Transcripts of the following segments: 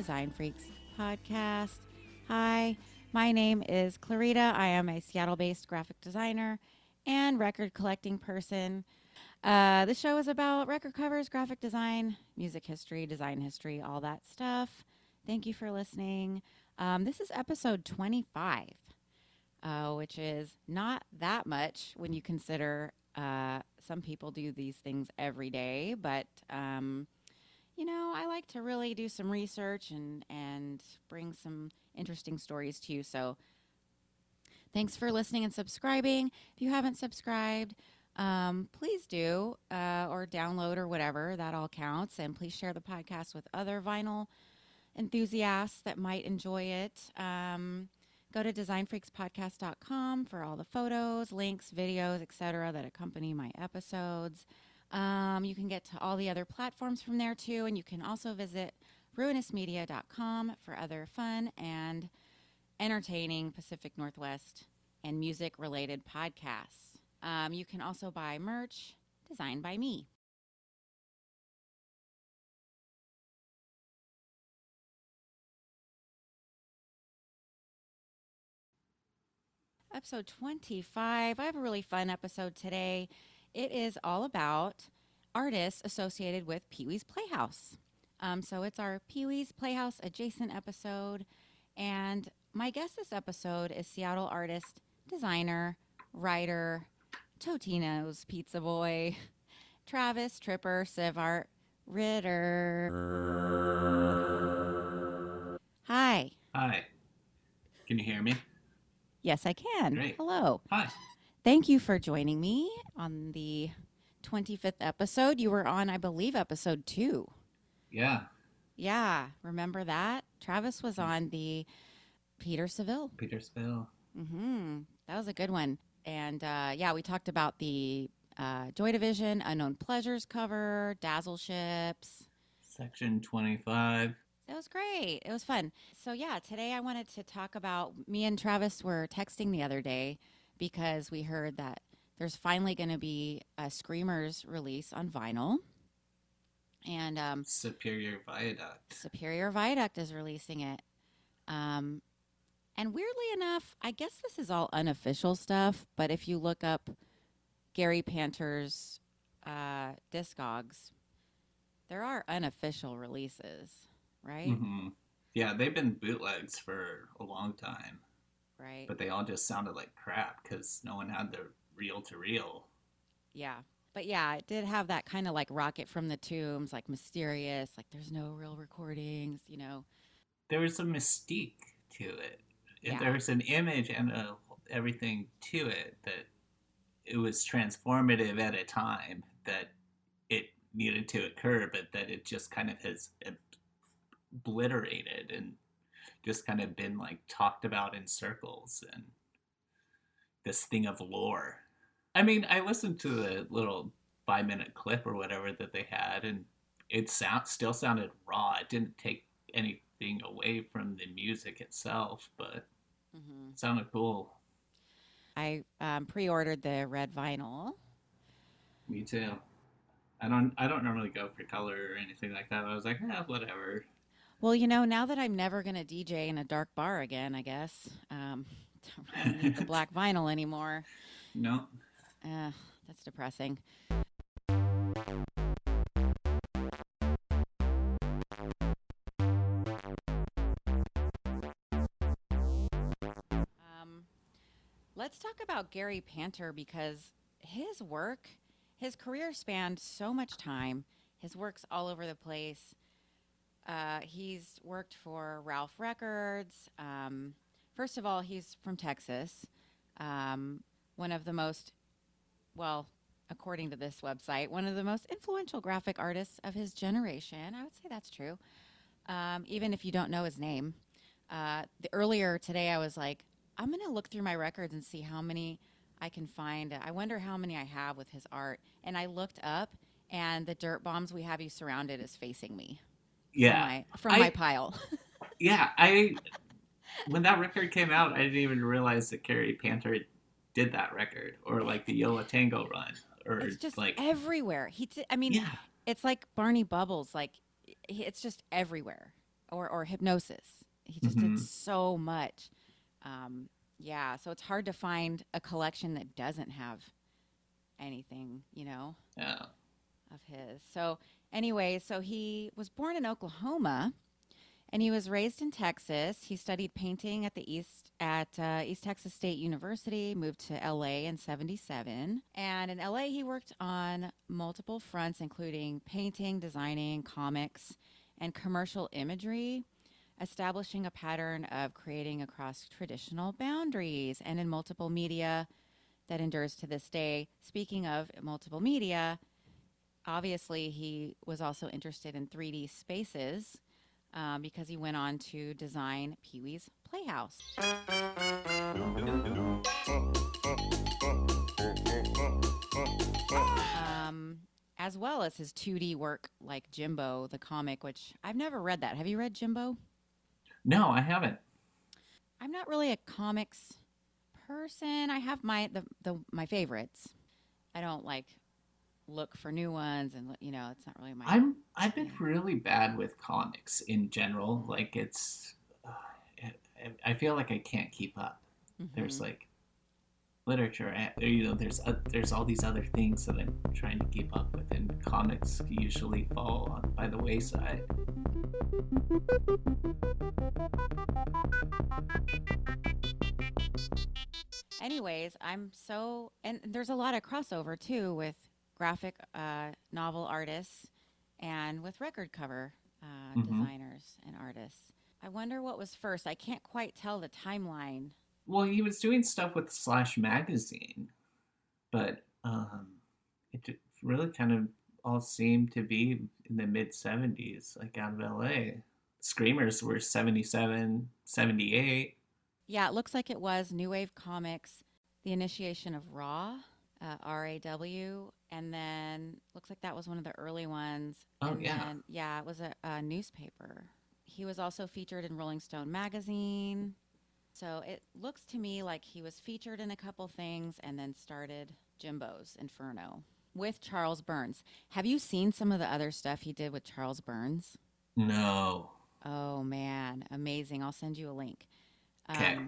Design Freaks podcast. Hi, my name is Clarita. I am a Seattle based graphic designer and record collecting person. Uh, the show is about record covers, graphic design, music history, design history, all that stuff. Thank you for listening. Um, this is episode 25, uh, which is not that much when you consider uh, some people do these things every day, but um, you know, I like to really do some research and and bring some interesting stories to you. So, thanks for listening and subscribing. If you haven't subscribed, um, please do, uh, or download or whatever. That all counts. And please share the podcast with other vinyl enthusiasts that might enjoy it. Um, go to designfreakspodcast.com for all the photos, links, videos, etc. that accompany my episodes. Um, you can get to all the other platforms from there too, and you can also visit ruinousmedia.com for other fun and entertaining Pacific Northwest and music related podcasts. Um, you can also buy merch designed by me. Episode 25. I have a really fun episode today. It is all about artists associated with Pee Wee's Playhouse. Um, so it's our Pee Wee's Playhouse adjacent episode. And my guest this episode is Seattle artist, designer, writer, Totino's Pizza Boy, Travis Tripper Sivart Ritter. Hi. Hi. Can you hear me? Yes, I can. Great. Hello. Hi. Thank you for joining me on the 25th episode. You were on, I believe, episode two. Yeah. Yeah, remember that? Travis was on the Peter Saville. Petersville. hmm That was a good one. And uh, yeah, we talked about the uh, Joy Division, Unknown Pleasures cover, Dazzle Ships. Section 25. It was great. It was fun. So yeah, today I wanted to talk about me and Travis were texting the other day because we heard that there's finally going to be a Screamers release on vinyl. And um, Superior Viaduct. Superior Viaduct is releasing it. Um, and weirdly enough, I guess this is all unofficial stuff, but if you look up Gary Panter's uh, Discogs, there are unofficial releases, right? hmm Yeah, they've been bootlegs for a long time, Right. but they all just sounded like crap because no one had the reel to reel. Yeah. But yeah, it did have that kind of like rocket from the tombs, like mysterious, like there's no real recordings, you know. There was a mystique to it. Yeah. There was an image and a, everything to it that it was transformative at a time that it needed to occur, but that it just kind of has obliterated and just kind of been like talked about in circles and this thing of lore. I mean, I listened to the little five minute clip or whatever that they had, and it sound still sounded raw. It didn't take anything away from the music itself, but mm-hmm. it sounded cool. I um, pre-ordered the red vinyl. Me too. I don't. I don't normally go for color or anything like that. I was like, eh, whatever. Well, you know, now that I'm never going to DJ in a dark bar again, I guess, um, don't need the black vinyl anymore. No. Uh, that's depressing. Um, let's talk about Gary Panter because his work, his career spanned so much time. His work's all over the place. Uh, he's worked for Ralph Records. Um, first of all, he's from Texas. Um, one of the most, well, according to this website, one of the most influential graphic artists of his generation. I would say that's true, um, even if you don't know his name. Uh, the, earlier today, I was like, I'm going to look through my records and see how many I can find. I wonder how many I have with his art. And I looked up, and the Dirtbombs we have you surrounded is facing me. Yeah. From my, from I- my pile. Yeah. I. When that record came out, I didn't even realize that Gary Panther did that record or like the Yo La Tengo run or it's just like everywhere. He, t- I mean, yeah. it's like Barney Bubbles. Like it's just everywhere, or or Hipgnosis. He just Mhm. did so much. Um, yeah, so it's hard to find a collection that doesn't have anything, you know, Yeah. of his. So anyway, so he was born in Oklahoma, and he was raised in Texas. He studied painting at the East at uh, East Texas State University. Moved to L.A. in '77, and in L.A. he worked on multiple fronts, including painting, designing, comics, and commercial imagery. Establishing a pattern of creating across traditional boundaries and in multiple media that endures to this day. Speaking of multiple media, obviously he was also interested in 3D spaces um, because he went on to design Pee Wee's Playhouse. Um, as well as his 2D work like Jimbo, the comic, which I've never read that. Have you read Jimbo? No, I haven't. I'm not really a comics person. I have my the, the my favorites. I don't like look for new ones, and you know, it's not really my. I'm I've been really bad with comics in general. Like it's, uh, I- feel like I can't keep up. There's Mhm. like literature, and you know, there's uh, there's all these other things that I'm trying to keep up with, and comics usually fall on, by the wayside. Anyways, I'm so and there's a lot of crossover too with graphic uh, novel artists and with record cover uh, Mhm. designers and artists. I wonder what was first. I can't quite tell the timeline. Well, he was doing stuff with Slash magazine, but um, it really kind of all seemed to be in the mid 70s, like out of LA. Screamers were 77, 78. Yeah, it looks like it was New Wave Comics, the initiation of Raw, uh, R A W, and then looks like that was one of the early ones. Oh, and yeah. Then, yeah, it was a, a newspaper. He was also featured in Rolling Stone magazine. So it looks to me like he was featured in a couple things and then started Jimbo's Inferno with Charles Burns. Have you seen some of the other stuff he did with Charles Burns? No. Oh man, amazing! I'll send you a link. Um, 'Kay.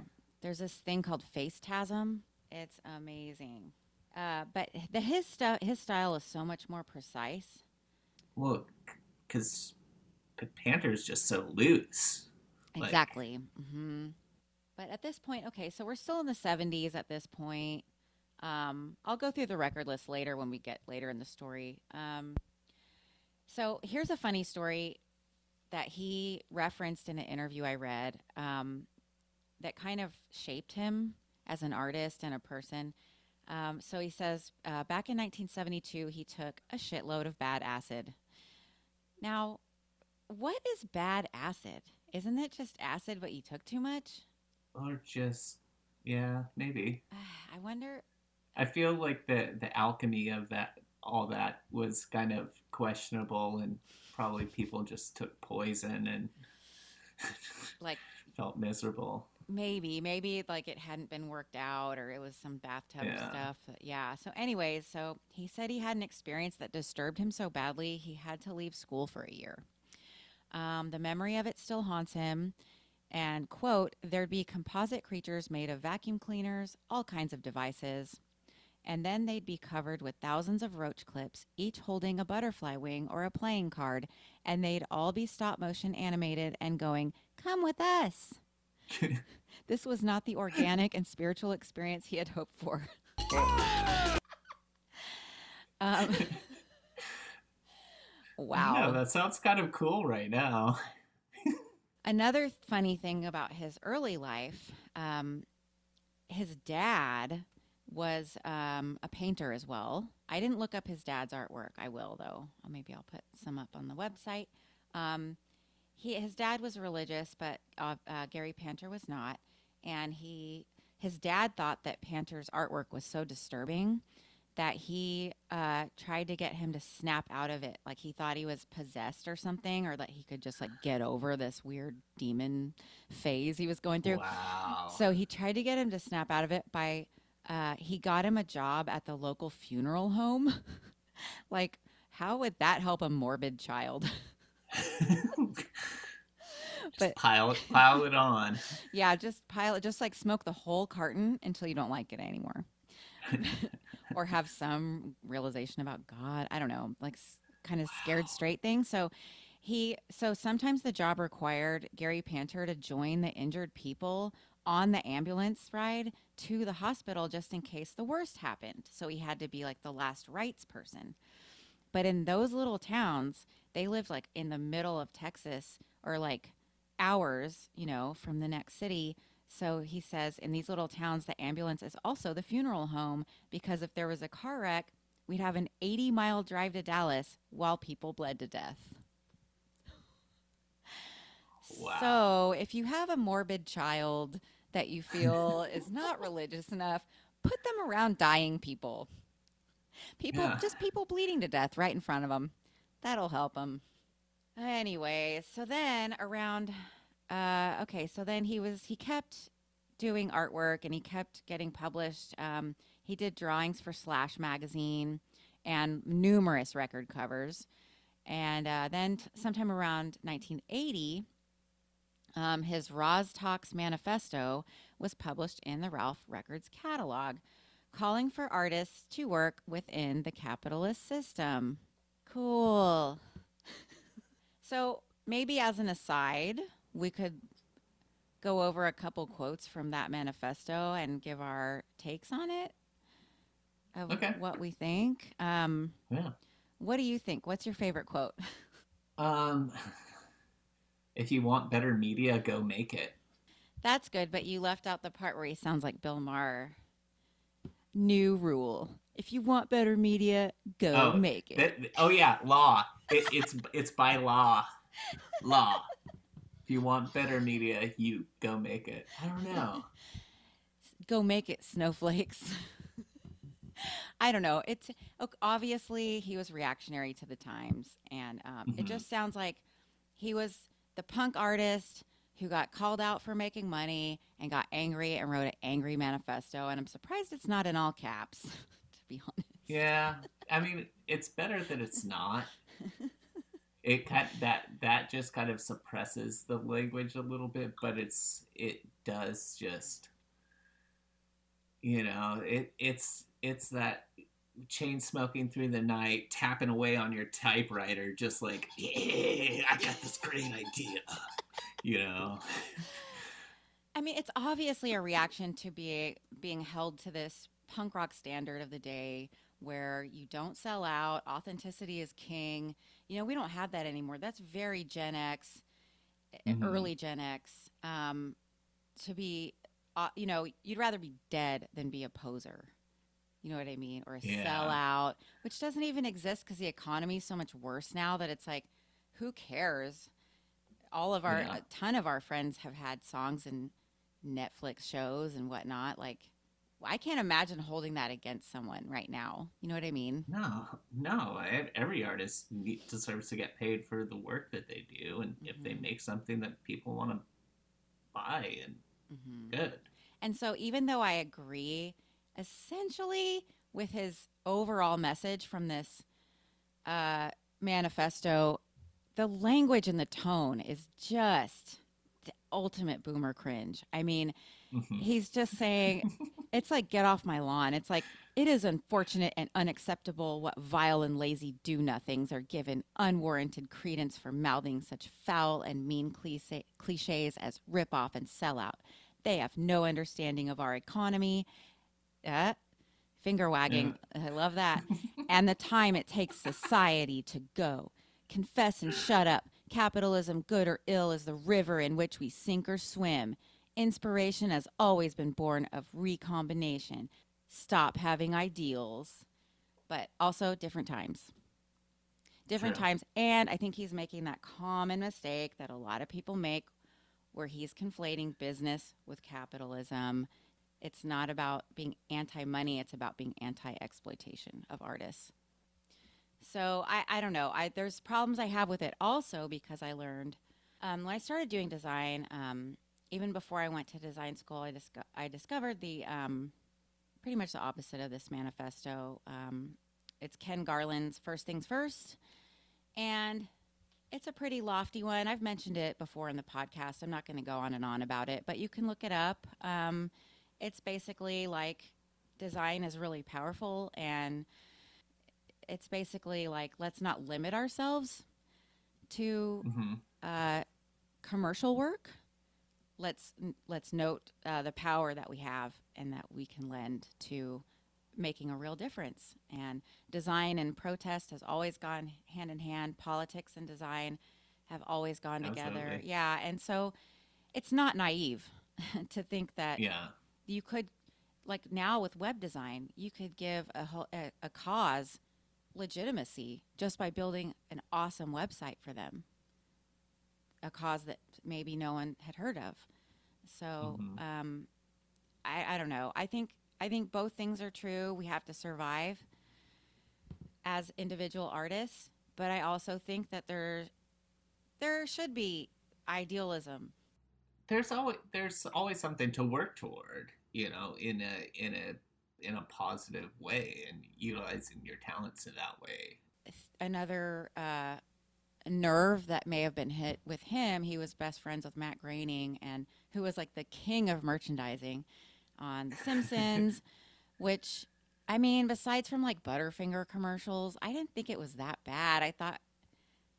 there's this thing called Facetasm. It's amazing. Uh, but the his stuff, his style is so much more precise. Well, because Panther's just so loose. Like- Exactly. hmm But at this point, okay, so we're still in the 70s at this point. Um, I'll go through the record list later when we get later in the story. Um, so here's a funny story that he referenced in an interview I read um, that kind of shaped him as an artist and a person. Um, so he says uh, back in 1972, he took a shitload of bad acid. Now, what is bad acid? Isn't it just acid, but you took too much? Or just, yeah, maybe. I wonder. I feel like the, the alchemy of that, all that was kind of questionable, and probably people just took poison and Like felt miserable. Maybe, maybe like it hadn't been worked out or it was some bathtub Yeah. stuff. Yeah. So, anyways, so he said he had an experience that disturbed him so badly he had to leave school for a year. Um, the memory of it still haunts him. And, quote, there'd be composite creatures made of vacuum cleaners, all kinds of devices. And then they'd be covered with thousands of roach clips, each holding a butterfly wing or a playing card. And they'd all be stop motion animated and going, Come with us. This was not the organic and spiritual experience he had hoped for. um, wow. Yeah, that sounds kind of cool right now. Another funny thing about his early life, um, his dad was um, a painter as well. I didn't look up his dad's artwork. I will though. Maybe I'll put some up on the website. Um, he his dad was religious, but uh, uh, Gary Panter was not, and he his dad thought that Panter's artwork was so disturbing that he uh, tried to get him to snap out of it. Like he thought he was possessed or something, or that he could just like get over this weird demon phase he was going through. Wow. So he tried to get him to snap out of it by uh, he got him a job at the local funeral home. like, how would that help a morbid child? Just But- pile it, pile it on. Yeah, just pile it, just like smoke the whole carton until you don't like it anymore. or have some realization about God. I don't know, like kind of scared straight thing. So he, so sometimes the job required Gary Panter to join the injured people on the ambulance ride to the hospital just in case the worst happened. So he had to be like the last rights person. But in those little towns, they lived like in the middle of Texas or like hours, you know, from the next city. So he says in these little towns, the ambulance is also the funeral home because if there was a car wreck, we'd have an 80 mile drive to Dallas while people bled to death. Wow. So if you have a morbid child that you feel is not religious enough, put them around dying people. People, Yeah. just people bleeding to death right in front of them. That'll help him. Anyway, so then around, uh, okay, so then he was, he kept doing artwork and he kept getting published. Um, he did drawings for Slash magazine and numerous record covers. And uh, then, t- sometime around 1980, um, his Rozz Tox Manifesto was published in the Ralph Records catalog, calling for artists to work within the capitalist system. Cool. so, maybe as an aside, we could go over a couple quotes from that manifesto and give our takes on it of Okay. what we think. Um, Yeah. what do you think? What's your favorite quote? Um, if you want better media, go make it. That's good, but you left out the part where he sounds like Bill Maher. New rule. If you want better media, go Oh, make it. That- oh yeah, law. It, it's it's by law. Law. If you want better media, you go make it. I don't know. go make it, snowflakes. I don't know. It's obviously he was reactionary to the times, and um, it Mhm. just sounds like he was the punk artist who got called out for making money and got angry and wrote an angry manifesto. And I'm surprised it's not in all caps, be honest. Yeah, I mean, it's better that it's not. It kind that that just kind of suppresses the language a little bit, but it's it does just you know it it's it's that chain smoking through the night, tapping away on your typewriter, just like yeah, I got this great idea, you know. I mean, it's obviously a reaction to be being held to this punk rock standard of the day where you don't sell out, authenticity is king. You know, we don't have that anymore. That's very Gen X, Mhm. early Gen X. Um, to be, uh, you know, you'd rather be dead than be a poser. You know what I mean? Or a Yeah. sellout, which doesn't even exist because the economy is so much worse now that it's like, who cares? All of our, Yeah. a ton of our friends have had songs and Netflix shows and whatnot. Like, I can't imagine holding that against someone right now. You know what I mean? No, no. e- Every artist need- deserves to get paid for the work that they do, and if they Mhm. make something that people want to buy, and hmm good. And so, even though I agree essentially with his overall message from this uh, manifesto, the language and the tone is just the ultimate boomer cringe. I mean, Mhm. he's just saying, it's like, get off my lawn. It's like, it is unfortunate and unacceptable what vile and lazy do nothings are given unwarranted credence for mouthing such foul and mean cliche- cliches as rip off and sell out. They have no understanding of our economy. Uh, finger wagging. I love that. and the time it takes society to go. Confess and shut up. Capitalism, good or ill, is the river in which we sink or swim. Inspiration has always been born of recombination. Stop having ideals, but also different times. Different times. And I think he's making that common mistake that a lot of people make where he's conflating business with capitalism. It's not about being anti money, it's about being anti exploitation of artists. So I, I don't know. I, there's problems I have with it also because I learned um, when I started doing design, um, even before I went to design school, I, disco- I discovered the um, pretty much the opposite of this manifesto. Um, it's Ken Garland's First Things First. And it's a pretty lofty one. I've mentioned it before in the podcast. I'm not going to go on and on about it, but you can look it up. Um, it's basically like design is really powerful, and it's basically like let's not limit ourselves to hmm uh, commercial work. Let's let's note uh, the power that we have and that we can lend to making a real difference. And design and protest has always gone hand in hand. Politics and design have always gone together. Yeah, and so it's not naive to think that Yeah. you could like now with web design you could give a, a, a cause legitimacy just by building an awesome website for them a cause that maybe no one had heard of so Mhm. um, I, I don't know i think i think both things are true we have to survive as individual artists but i also think that there there should be idealism There's always there's always something to work toward, you know, in a in a in a positive way and utilizing your talents in that way. another uh, nerve that may have been hit with him. He was best friends with Matt Groening, and who was like the king of merchandising on The Simpsons. which, I mean, besides from like Butterfinger commercials, I didn't think it was that bad. I thought,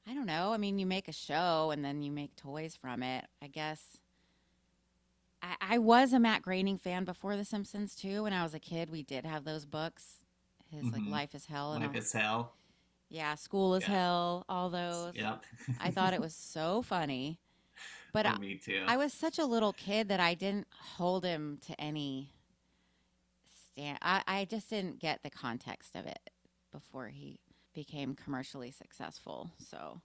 I don't know. I mean, you make a show and then you make toys from it. I guess. I, I was a Matt Groening fan before The Simpsons too. When I was a kid, we did have those books. His like Mhm. Life is Hell and Life all- is hell. yeah, School is Yeah. Hell, all those. Yep. I thought it was so funny. But I, me too. I was such a little kid that I didn't hold him to any stand. I, I just didn't get the context of it before he became commercially successful. So,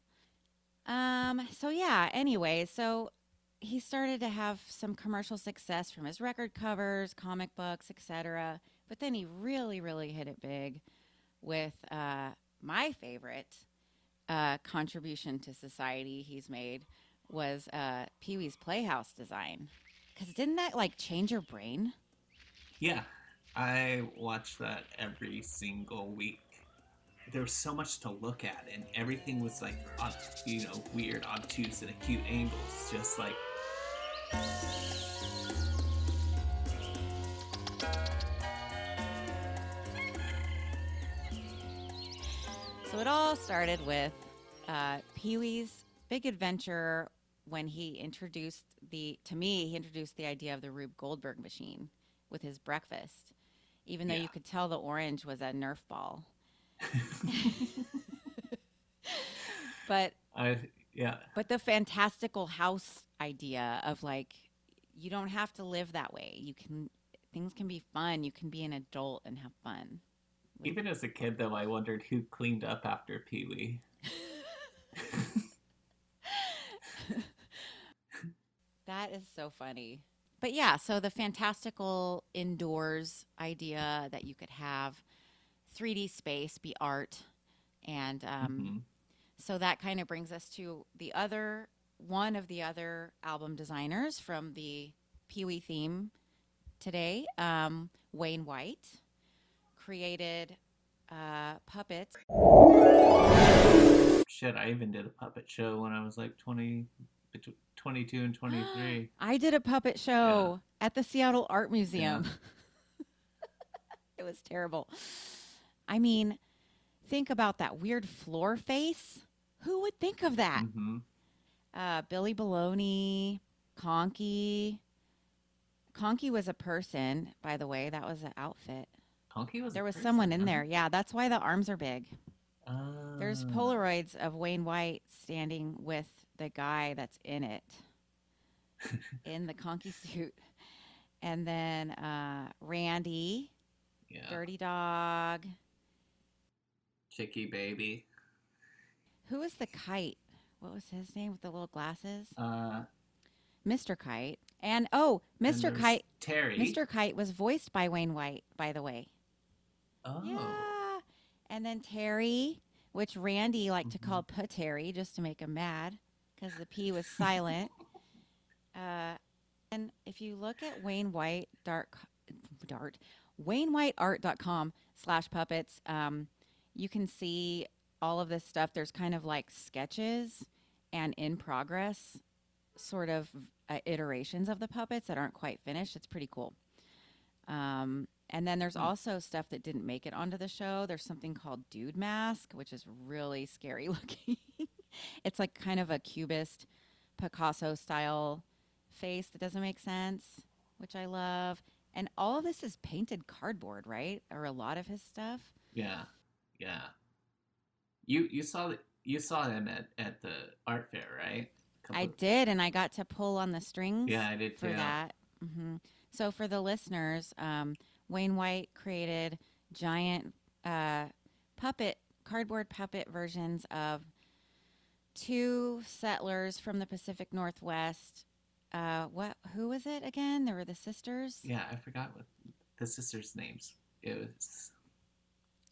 um, so yeah. Anyway, so he started to have some commercial success from his record covers, comic books, etc. But then he really, really hit it big with uh, my favorite uh, contribution to society he's made was uh, Pee Wee's Playhouse design. Because didn't that like change your brain? Yeah, I watch that every single week. There was so much to look at, and everything was like, you know, weird, obtuse, and acute angles. Just like, So it all started with uh, Pee Wee's big adventure when he introduced the, to me, he introduced the idea of the Rube Goldberg machine with his breakfast, even though Yeah. you could tell the orange was a Nerf ball. but I yeah, but the fantastical house idea of like you don't have to live that way. You can things can be fun. You can be an adult and have fun. Even as a kid though, I wondered who cleaned up after Pee Wee. That is so funny but yeah so the fantastical indoors idea that you could have 3d space be art and um, Mhm. So that kind of brings us to the other one of the other album designers from the Pee Wee theme today, um, Wayne White, created uh, puppets. Shit, I even did a puppet show when I was like 20, betw- 22 and 23. I did a puppet show at the Seattle Art Museum. it was terrible. I mean, think about that weird floor face. Who would think of that? hmm uh, Billy Baloney, Conky. Conky was a person, by the way. That was an outfit. Conky was. a There was person, someone in there. Yeah, that's why the arms are big. There's Ah. Polaroids of Wayne White standing with the guy that's in it, in the Conky suit. And then uh, Randy, Yeah. Dirty Dog. Chicky baby. Who was the kite? What was his name with the little glasses? Uh, Mr. Kite. And oh, Mr. there's Kite. Pterri. Mr. Kite was voiced by Wayne White, by the way. Oh. Yeah. And then Pterri, which Randy liked to Mhm. call Put Terry just to make him mad because the P was silent. uh, and if you look at Wayne White Dart, Dart, WayneWhiteArt.com slash puppets, um, you can see all of this stuff. There's kind of like sketches and in progress sort of uh, iterations of the puppets that aren't quite finished. It's pretty cool. Um, and then there's Hmm. also stuff that didn't make it onto the show. There's something called Dude Mask, which is really scary looking. It's like kind of a cubist Picasso style face that doesn't make sense, which I love. And all of this is painted cardboard, right? Or a lot of his stuff. Yeah, yeah. You you saw you saw him at at the art fair, right? I of- did, and I got to pull on the strings Yeah, I did for too. that. hmm So for the listeners, um, Wayne White created giant uh, puppet, cardboard puppet versions of two settlers from the Pacific Northwest. Uh, what? Who was it again? There were the sisters. Yeah, I forgot what the sisters' names. It was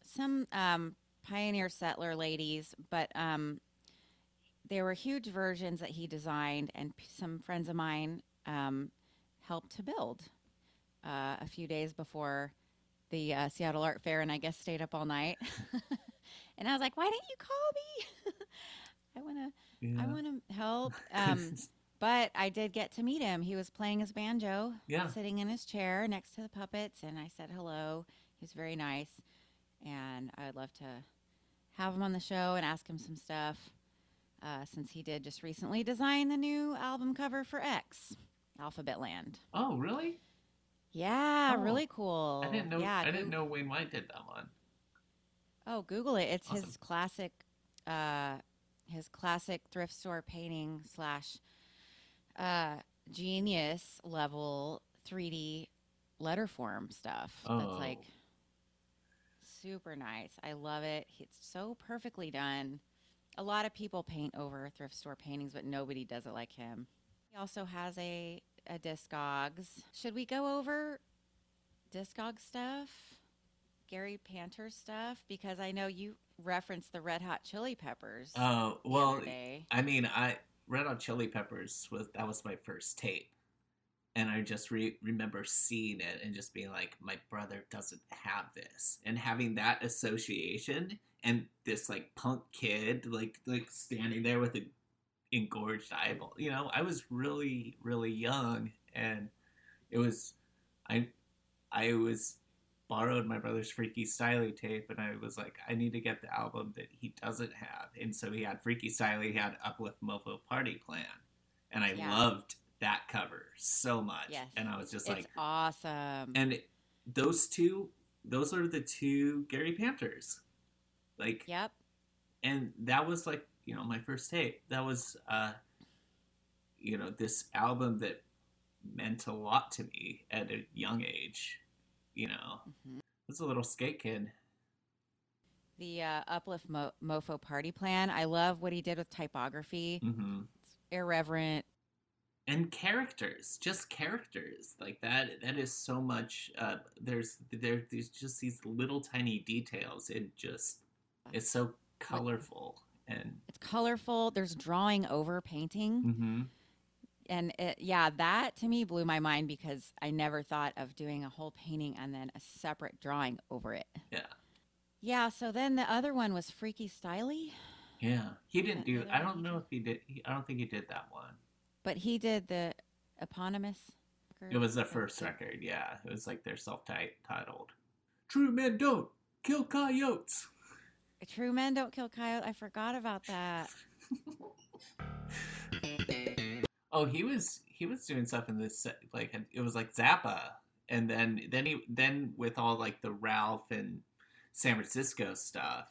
some um, pioneer settler ladies, but um, there were huge versions that he designed, and some friends of mine um, helped to build uh, a few days before the uh, Seattle Art Fair, and I guess stayed up all night. and I was like, "Why didn't you call me? I want to, yeah. I want to help." Um, but I did get to meet him. He was playing his banjo, Yeah. sitting in his chair next to the puppets, and I said hello. He was very nice, and I'd love to have him on the show and ask him some stuff. Uh, since he did just recently design the new album cover for X, Alphabetland. oh, really? Yeah, Oh, really cool. I didn't know. Yeah, I didn't know Wayne White did that one. Oh, Google it. It's Awesome. his classic, uh, his classic thrift store painting slash uh, genius level 3D letter form stuff. That's like Oh. super nice. I love it. It's so perfectly done. A lot of people paint over thrift store paintings, but nobody does it like him. He also has a a Discogs. Should we go over Discog stuff? Gary Panter stuff because I know you referenced the Red Hot Chili Peppers. Oh the well. I mean, I Red Hot Chili Peppers was that was my first tape, and I just re- remember seeing it and just being like, my brother doesn't have this, and having that association and this like punk kid like like standing there with an engorged eyeball. You know, I was really really young, and it was I I was borrowed my brother's Freaky Styley tape, and I was like, I need to get the album that he doesn't have. And so he had Freaky Styley, he had Uplift Mofo Party Plan, and I Yeah. loved that cover so much. Yes. And I was just it's like, awesome. and those two, those are the two Gary Panthers, like, yep. and that was like you know my first tape. That was, uh, you know, this album that meant a lot to me at a young age. You know, Mhm. I was a little skate kid. The uh, Uplift Mo- Mofo Party Plan. I love what he did with typography. hmm Irreverent. and characters just characters like that that is so much uh there's there there's just these little tiny details it just it's so colorful and It's colorful. There's drawing over painting. hmm and it, yeah, that to me blew my mind because I never thought of doing a whole painting and then a separate drawing over it. yeah Yeah, so then the other one was Freaky Styley, yeah he didn't do i don't know if he did he, i don't think he did that one but he did the eponymous. it was the record. first record yeah it was like their self-titled true men don't kill coyotes True Men Don't Kill Coyote. I forgot about that. Oh, he was he was doing stuff in this like it was like Zappa, and then then he then with all like the Ralph and San Francisco stuff.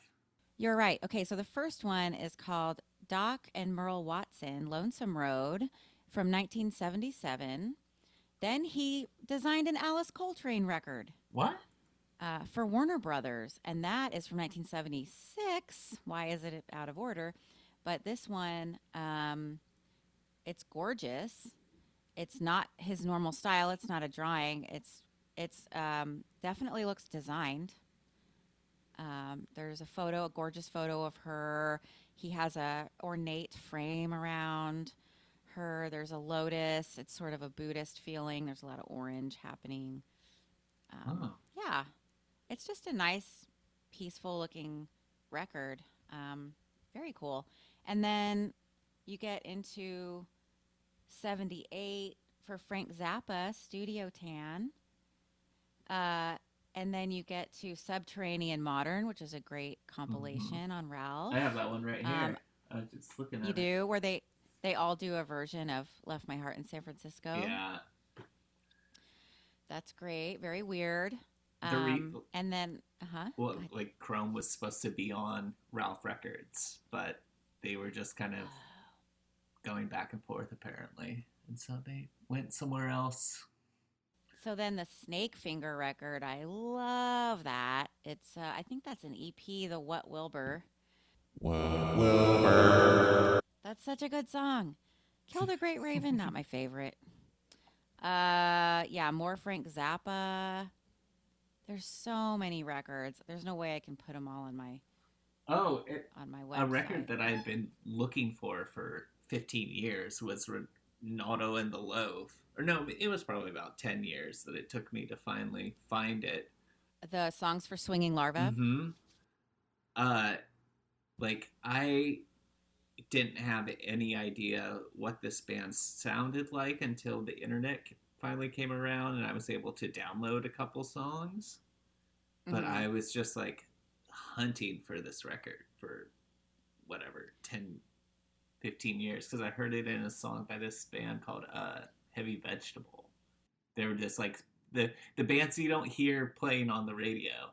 You're right. Okay, so the first one is called Doc and Merle Watson, Lonesome Road from 1977. Then he designed an Alice Coltrane record. What? uh, for Warner Brothers, and that is from 1976. Why is it out of order? But this one, um, it's gorgeous. It's not his normal style. It's not a drawing. It's it's um, definitely looks designed. Um, there's a photo, a gorgeous photo of her. He has a ornate frame around her. There's a lotus. It's sort of a Buddhist feeling. There's a lot of orange happening. Um, Oh. yeah, it's just a nice, peaceful looking record. Um, very cool. And then you get into 78 for Frank Zappa, Studio Tan. Uh, and then you get to Subterranean Modern, which is a great compilation on Ralph. Mm-hmm. I have that one right here. Um, I was just looking at You it. do, where they they all do a version of "Left My Heart in San Francisco." Yeah. that's great. Very weird. The re- Um, and then, uh huh. Well, like Chrome was supposed to be on Ralph Records, but they were just kind of going back and forth apparently, and so they went somewhere else. So then the Snakefinger record, I love that. It's uh, I think that's an EP, the What Wilbur. What Wilbur. That's such a good song. Kill the Great Raven, not my favorite. Uh, yeah, more Frank Zappa. There's so many records. There's no way I can put them all on my Oh, it, on my website. a record that I've been looking for for 15 years was Renaldo and the Loaf. Or no, it was probably about 10 years that it took me to finally find it. the songs for Swinging Larva. hmm Uh, like I didn't have any idea what this band sounded like until the internet finally came around and I was able to download a couple songs. But Mhm. I was just like hunting for this record for whatever 10 15 years because I heard it in a song by this band called uh Heavy Vegetable. They were just like the the bands you don't hear playing on the radio.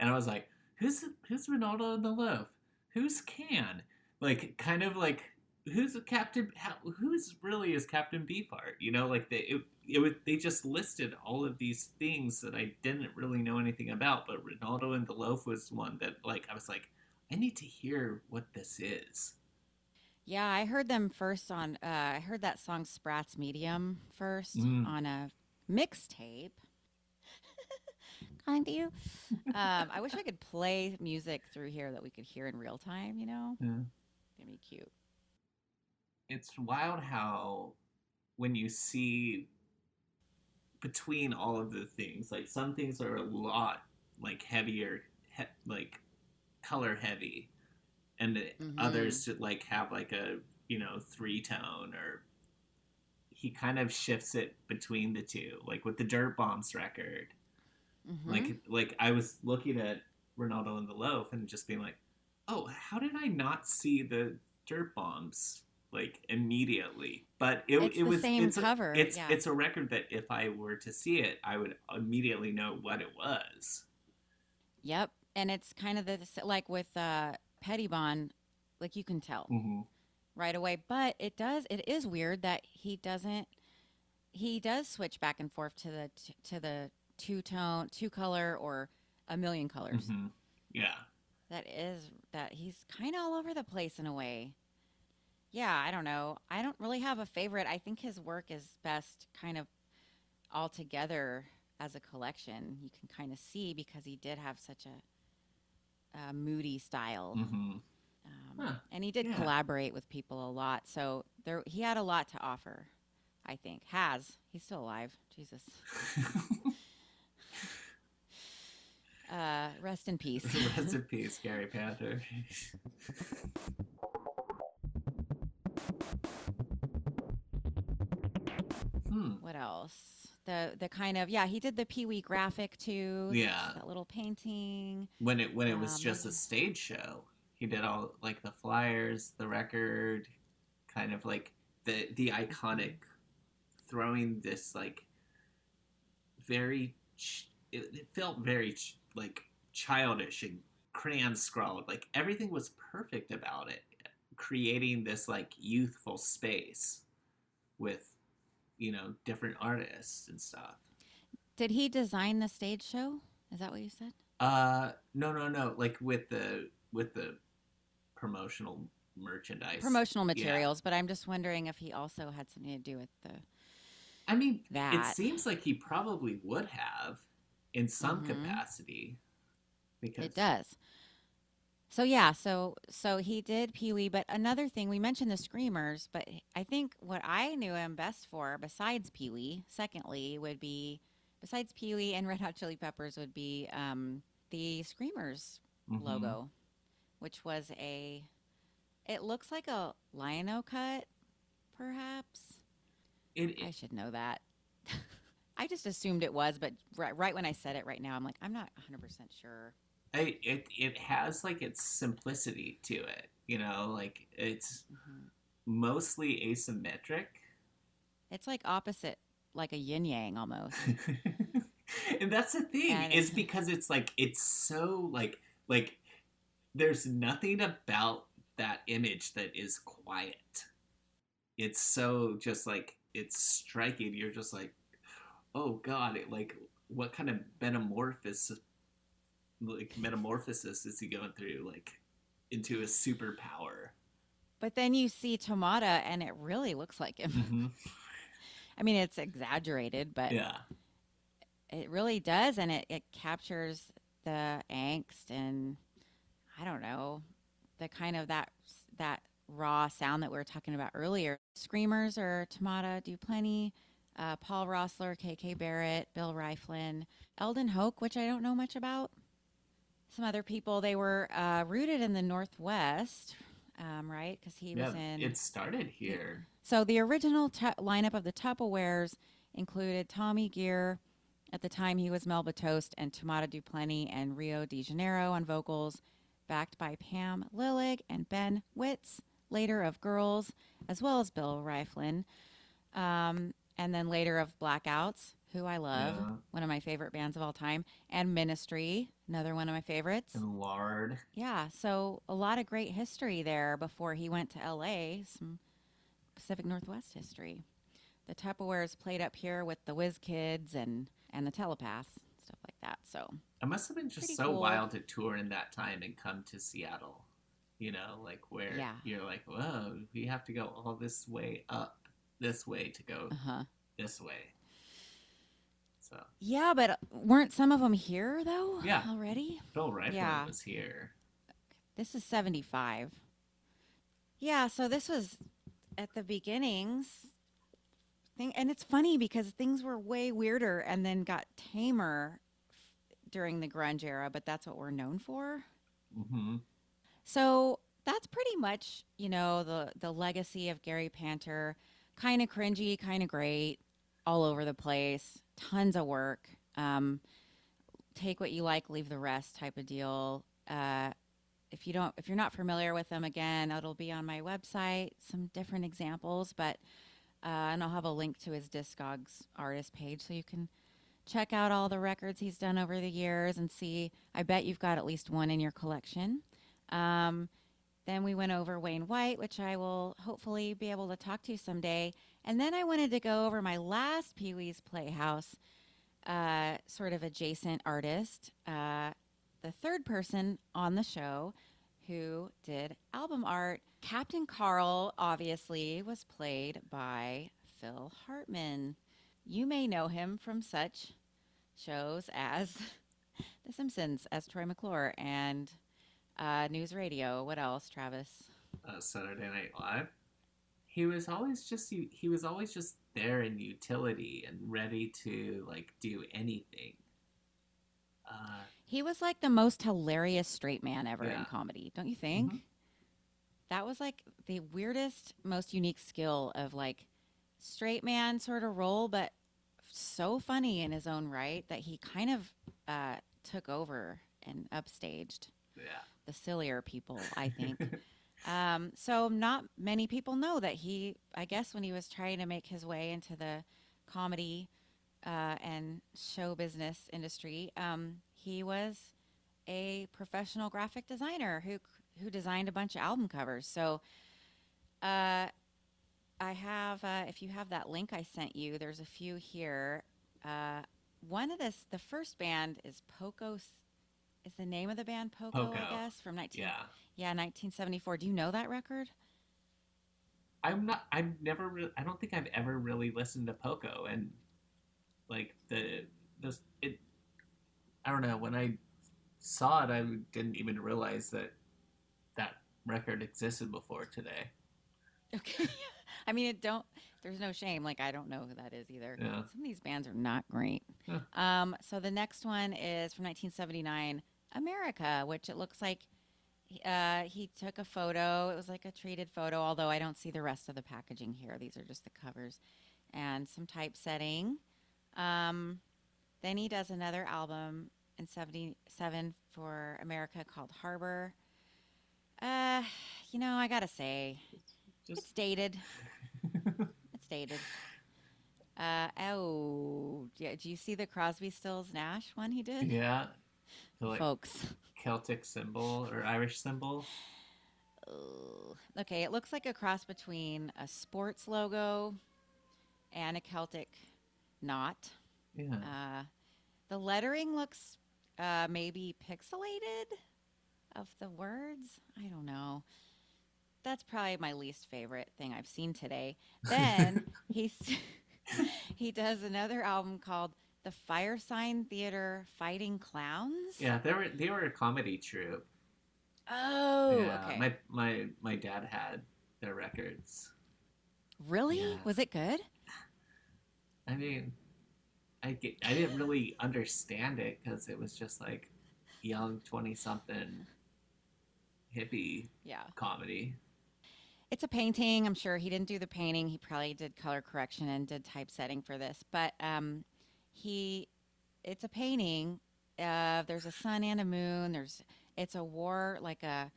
And I was like, who's who's Renaldo in the Loaf? Who's Can? Like kind of like who's Captain how, who's really is Captain Beefheart? You know, like they it, it was they just listed all of these things that I didn't really know anything about, but Renaldo and the Loaf was one that like I was like, I need to hear what this is. Yeah, I heard them first on. Uh, I heard that song "Sprats Medium" first Mm. on a mixtape. kind of you. Um, I wish I could play music through here that we could hear in real time. You know, Yeah. that'd be cute. it's wild how when you see between all of the things like some things are a lot like heavier he- like color heavy and the Mhm. others should like have like a you know three tone or he kind of shifts it between the two like with the Dirtbombs record Mhm. like like I was looking at Renaldo and the Loaf and just being like, oh, how did I not see the Dirtbombs like immediately? But it, It's it the was same it's a- cover, it's yeah. it's a record that if I were to see it, I would immediately know what it was. Yep, and it's kind of the like with uh, Pettibon, like you can tell Mm-hmm. right away. But it does. It is weird that he doesn't. He does switch back and forth to the to the two tone, two color, or a million colors. hmm Yeah. That is that he's kind of all over the place in a way. Yeah, I don't know. I don't really have a favorite. I think his work is best kind of all together as a collection. You can kind of see because he did have such a, a moody style. hmm Um, Huh, And he did yeah. collaborate with people a lot, so there he had a lot to offer. I think has he's still alive. Jesus, uh, rest in peace. Rest in peace, Gary Panther. hmm. what else? The the kind of yeah, he did the Pee Wee graphic too. Yeah. that little painting. when it when it was Um, just a stage show he did all like the flyers the record kind of like the the iconic throwing this like very ch- it, it felt very ch- like childish and crayon scrawled like everything was perfect about it creating this like youthful space with you know different artists and stuff Did he design the stage show? Is that what you said? Uh, no, no, no. Like with the with the promotional merchandise. Promotional Yeah. materials, but I'm just wondering if he also had something to do with the I mean, that. it seems like he probably would have in some Mhm. capacity. Because It does. So yeah, so so he did Pee Wee, but another thing we mentioned the Screamers, but I think what I knew him best for, besides Pee Wee, secondly would be besides Pee Wee and Red Hot Chili Peppers would be um, the Screamers Mhm. logo, which was a It looks like a lino cut, perhaps. It, I should know that. I just assumed it was, but right, right when I said it right now, I'm like, I'm not 100% sure. I, it it has like its simplicity to it. You know, like it's Mhm. mostly asymmetric. It's like opposite, like a yin yang almost. and that's the thing And is because it's like it's so like like there's nothing about that image that is quiet it's so just like it's striking you're just like oh god it like what kind of metamorphosis like metamorphosis is he going through like into a superpower but then you see Tomata, and it really looks like him. Mhm. I mean, it's exaggerated, but yeah it really does, and it, it captures the angst and I don't know the kind of that that raw sound that we were talking about earlier. Screamers are Tomata du Plenty, uh, Paul Roessler, KK Barrett, Bill Rieflin, Eldon Hoke, which I don't know much about. Some other people. They were uh, rooted in the Northwest, um, right? Because he yeah was in. it started here So the original lineup of the Tupperwares included Tommy Gear. At the time, he was Melba Toast and Tomata du Plenty and Rio de Janeiro on vocals, backed by Pam Lillig and Ben Witz, later of Girls, as well as Bill Rieflin. Um, and then later of Blackouts, who I love, Yeah. one of my favorite bands of all time, and Ministry, another one of my favorites. and lard Yeah, so a lot of great history there before he went to LA, some Pacific Northwest history. The Tupperwares played up here with the Whiz Kids and and the Telepaths, stuff like that. So It must have been just so cool. wild to tour in that time and come to Seattle. You know, like where Yeah. you're like, whoa, we have to go all this way up this way to go uh-huh. this way. So Yeah, but weren't some of them here though? Yeah. Already? Bill Rieflin Yeah. was here. This is 75. Yeah, so this was at the beginnings. Thing, and it's funny because things were way weirder and then got tamer during the grunge era, but that's what we're known for. hmm So that's pretty much, you know, the the legacy of Gary Panter. Kind of cringy, kind of great, all over the place. Tons of work. Um, take what you like, leave the rest, type of deal. Uh, if you don't, if you're not familiar with them, again, it'll be on my website. Some different examples, but uh, and I'll have a link to his Discogs artist page so you can check out all the records he's done over the years and see. I bet you've got at least one in your collection. Um, then we went over Wayne White, which I will hopefully be able to talk to you someday. And then I wanted to go over my last Pee Wee's Playhouse, uh, sort of adjacent artist, uh, the third person on the show who did album art. Captain Carl, obviously, was played by Phil Hartman. You may know him from such shows as The Simpsons, as Troy McClure, and uh, News Radio. What else, Travis? Uh, Saturday Night Live. He was always just he, he was always just there in utility and ready to like do anything. Uh, He was like the most hilarious straight man ever in comedy, don't you think? Mhm. That was like the weirdest, most unique skill of like straight man sort of role, but so funny in his own right that he kind of uh, took over and upstaged yeah. the sillier people, I think. Um, so not many people know that he, I guess, when he was trying to make his way into the comedy uh, and show business industry, um, he was a professional graphic designer who who designed a bunch of album covers. So, uh, I have, uh, if you have that link I sent you, there's a few here. Uh, one of this, the first band is Poco. Is the name of the band Poco? Poco. I guess from 19 yeah. yeah, 1974. Do you know that record? I'm not. I've never. Re- I don't think I've ever really listened to Poco, and like the this it. I don't know. When I saw it, I didn't even realize that that record existed before today. Okay. I mean, it don't. There's no shame. Like I don't know who that is either. Yeah. Some of these bands are not great. Huh. Um, so the next one is from 1979, America, which it looks like Uh, he took a photo. It was like a treated photo, although I don't see the rest of the packaging here. These are just the covers and some typesetting. Um, then he does another album in 77 for America called Harbor. Uh, you know, I gotta say, it's Just dated. it's dated. Uh, oh, do you see the Crosby, Stills, Nash one he did? yeah, the like Folks. Celtic symbol or Irish symbol. Okay, it looks like a cross between a sports logo and a Celtic knot. Yeah, Uh, the lettering looks uh, maybe pixelated of the words. I don't know. That's probably my least favorite thing I've seen today. Then he's he does another album called The Firesign Theatre Fighting Clowns. yeah. They were they were a comedy troupe. Oh, yeah, okay. my my my dad had their records. really? Yeah. Was it good? I mean, I get, I didn't really understand it because it was just like young twenty something hippie Yeah. comedy. It's a painting. I'm sure he didn't do the painting. He probably did color correction and did typesetting for this. But um, he, it's a painting. Uh, there's a sun and a moon. There's, it's a war, like a,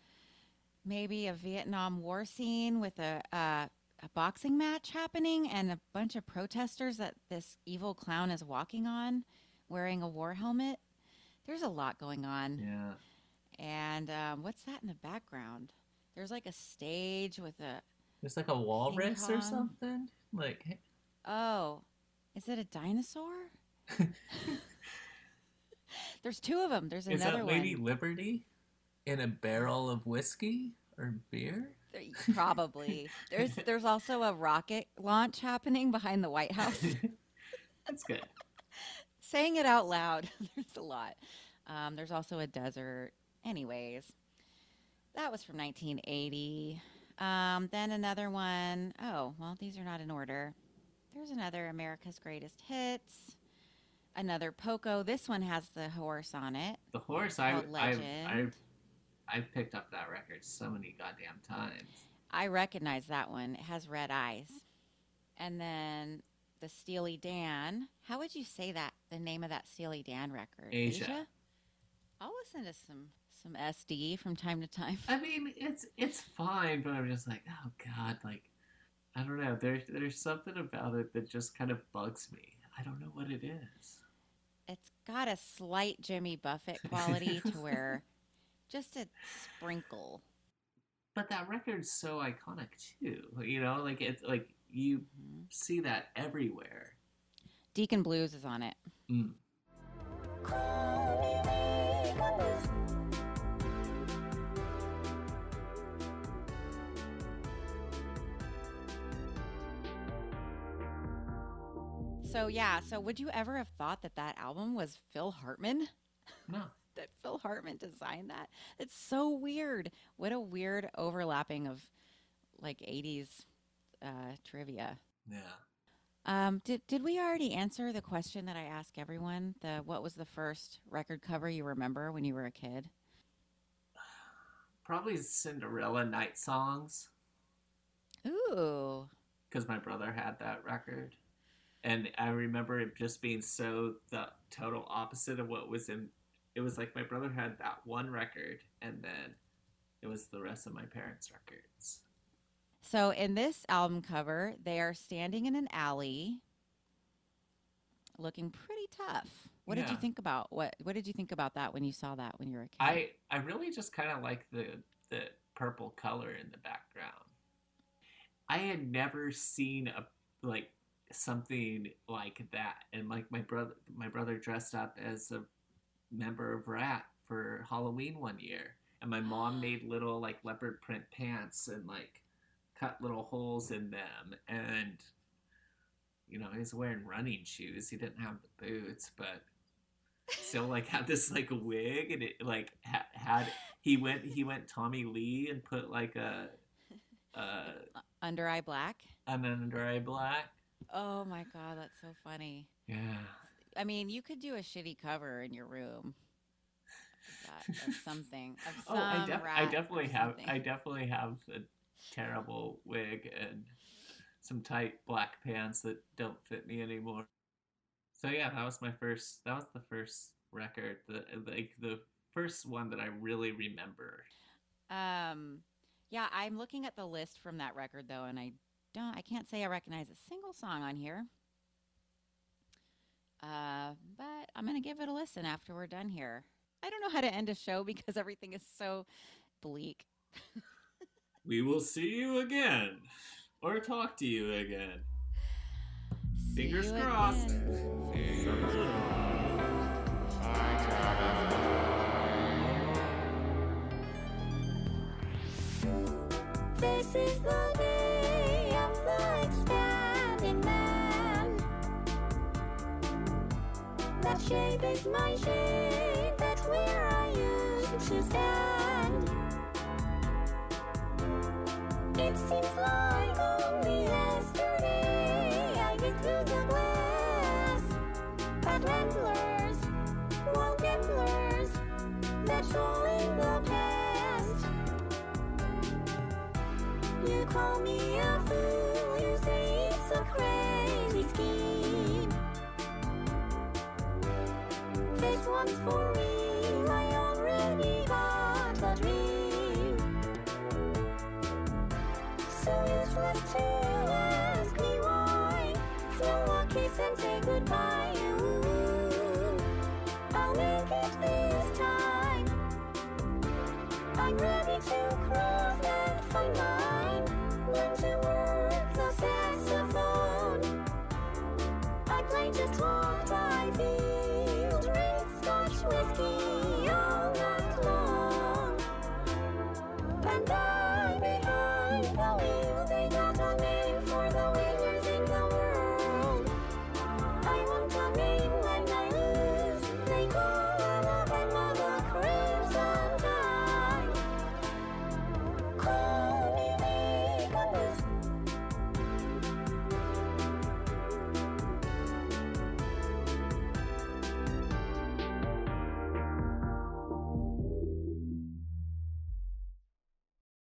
maybe a Vietnam War scene with a, a, a boxing match happening and a bunch of protesters that this evil clown is walking on, wearing a war helmet. There's a lot going on. Yeah, And um, what's that in the background? There's like a stage with a there's like a walrus or something. Like, Oh, is it a dinosaur? There's two of them. There's is another that Lady one. Liberty in a barrel of whiskey or beer? Probably. There's there's also a rocket launch happening behind the White House. That's good. Saying it out loud, there's a lot. Um, there's also a desert. Anyways, that was from 1980. Um, then another one oh well, these are not in order. There's another America's Greatest Hits. Another Poco. This one has the horse on it. The horse, I, Called I, Legend. I've, I've picked up that record so many goddamn times. I recognize that one. It has red eyes. And then the Steely Dan. How would you say that? The name of that Steely Dan record? Aja. I'll listen to some some SD from time to time. I mean, it's it's fine, but I'm just like, oh god, like, I don't know. There's there's something about it that just kind of bugs me. I don't know what it is. It's got a slight Jimmy Buffett quality to where just a sprinkle. But that record's so iconic too. You know, like it's like you Mhm. see that everywhere. Deacon Blues is on it. Mm. So yeah, so would you ever have thought that that album was Phil Hartman? No, that Phil Hartman designed that. It's so weird. What a weird overlapping of like 80s uh, trivia. yeah. Um, did did we already answer the question that I ask everyone? The what was the first record cover you remember when you were a kid? Probably Cinderella Night Songs Ooh, because my brother had that record, and I remember it just being so the total opposite of what was in. It was like my brother had that one record, and then it was the rest of my parents' records. so in this album cover, they are standing in an alley, looking pretty tough. What did you think about what? What did you think about that when you saw that when you were a kid? I I really just kind of like the the purple color in the background. I had never seen a like something like that, and like my brother my brother dressed up as a member of Ratt for Halloween one year, and my mom made little like leopard print pants and like cut little holes in them, and you know he was wearing running shoes. He didn't have the boots, but still like had this like wig and it like ha- had he went he went Tommy Lee and put like a uh Under Eye Black. and an under eye black. Oh my god, that's so funny. Yeah. I mean, you could do a shitty cover in your room. That, of something. Of some oh, I, def- I definitely have. something. I definitely have a terrible wig and some tight black pants that don't fit me anymore. So yeah, that was my first. That was the first record. The like the first one that I really remember. Um, yeah, I'm looking at the list from that record though, and I don't. I can't say I recognize a single song on here. Uh, but I'm gonna give it a listen after we're done here. I don't know how to end a show because everything is so bleak. We will see you again, or talk to you again. See Fingers you crossed. again. This is the That shape is my shape, that's where I used to stand. It seems like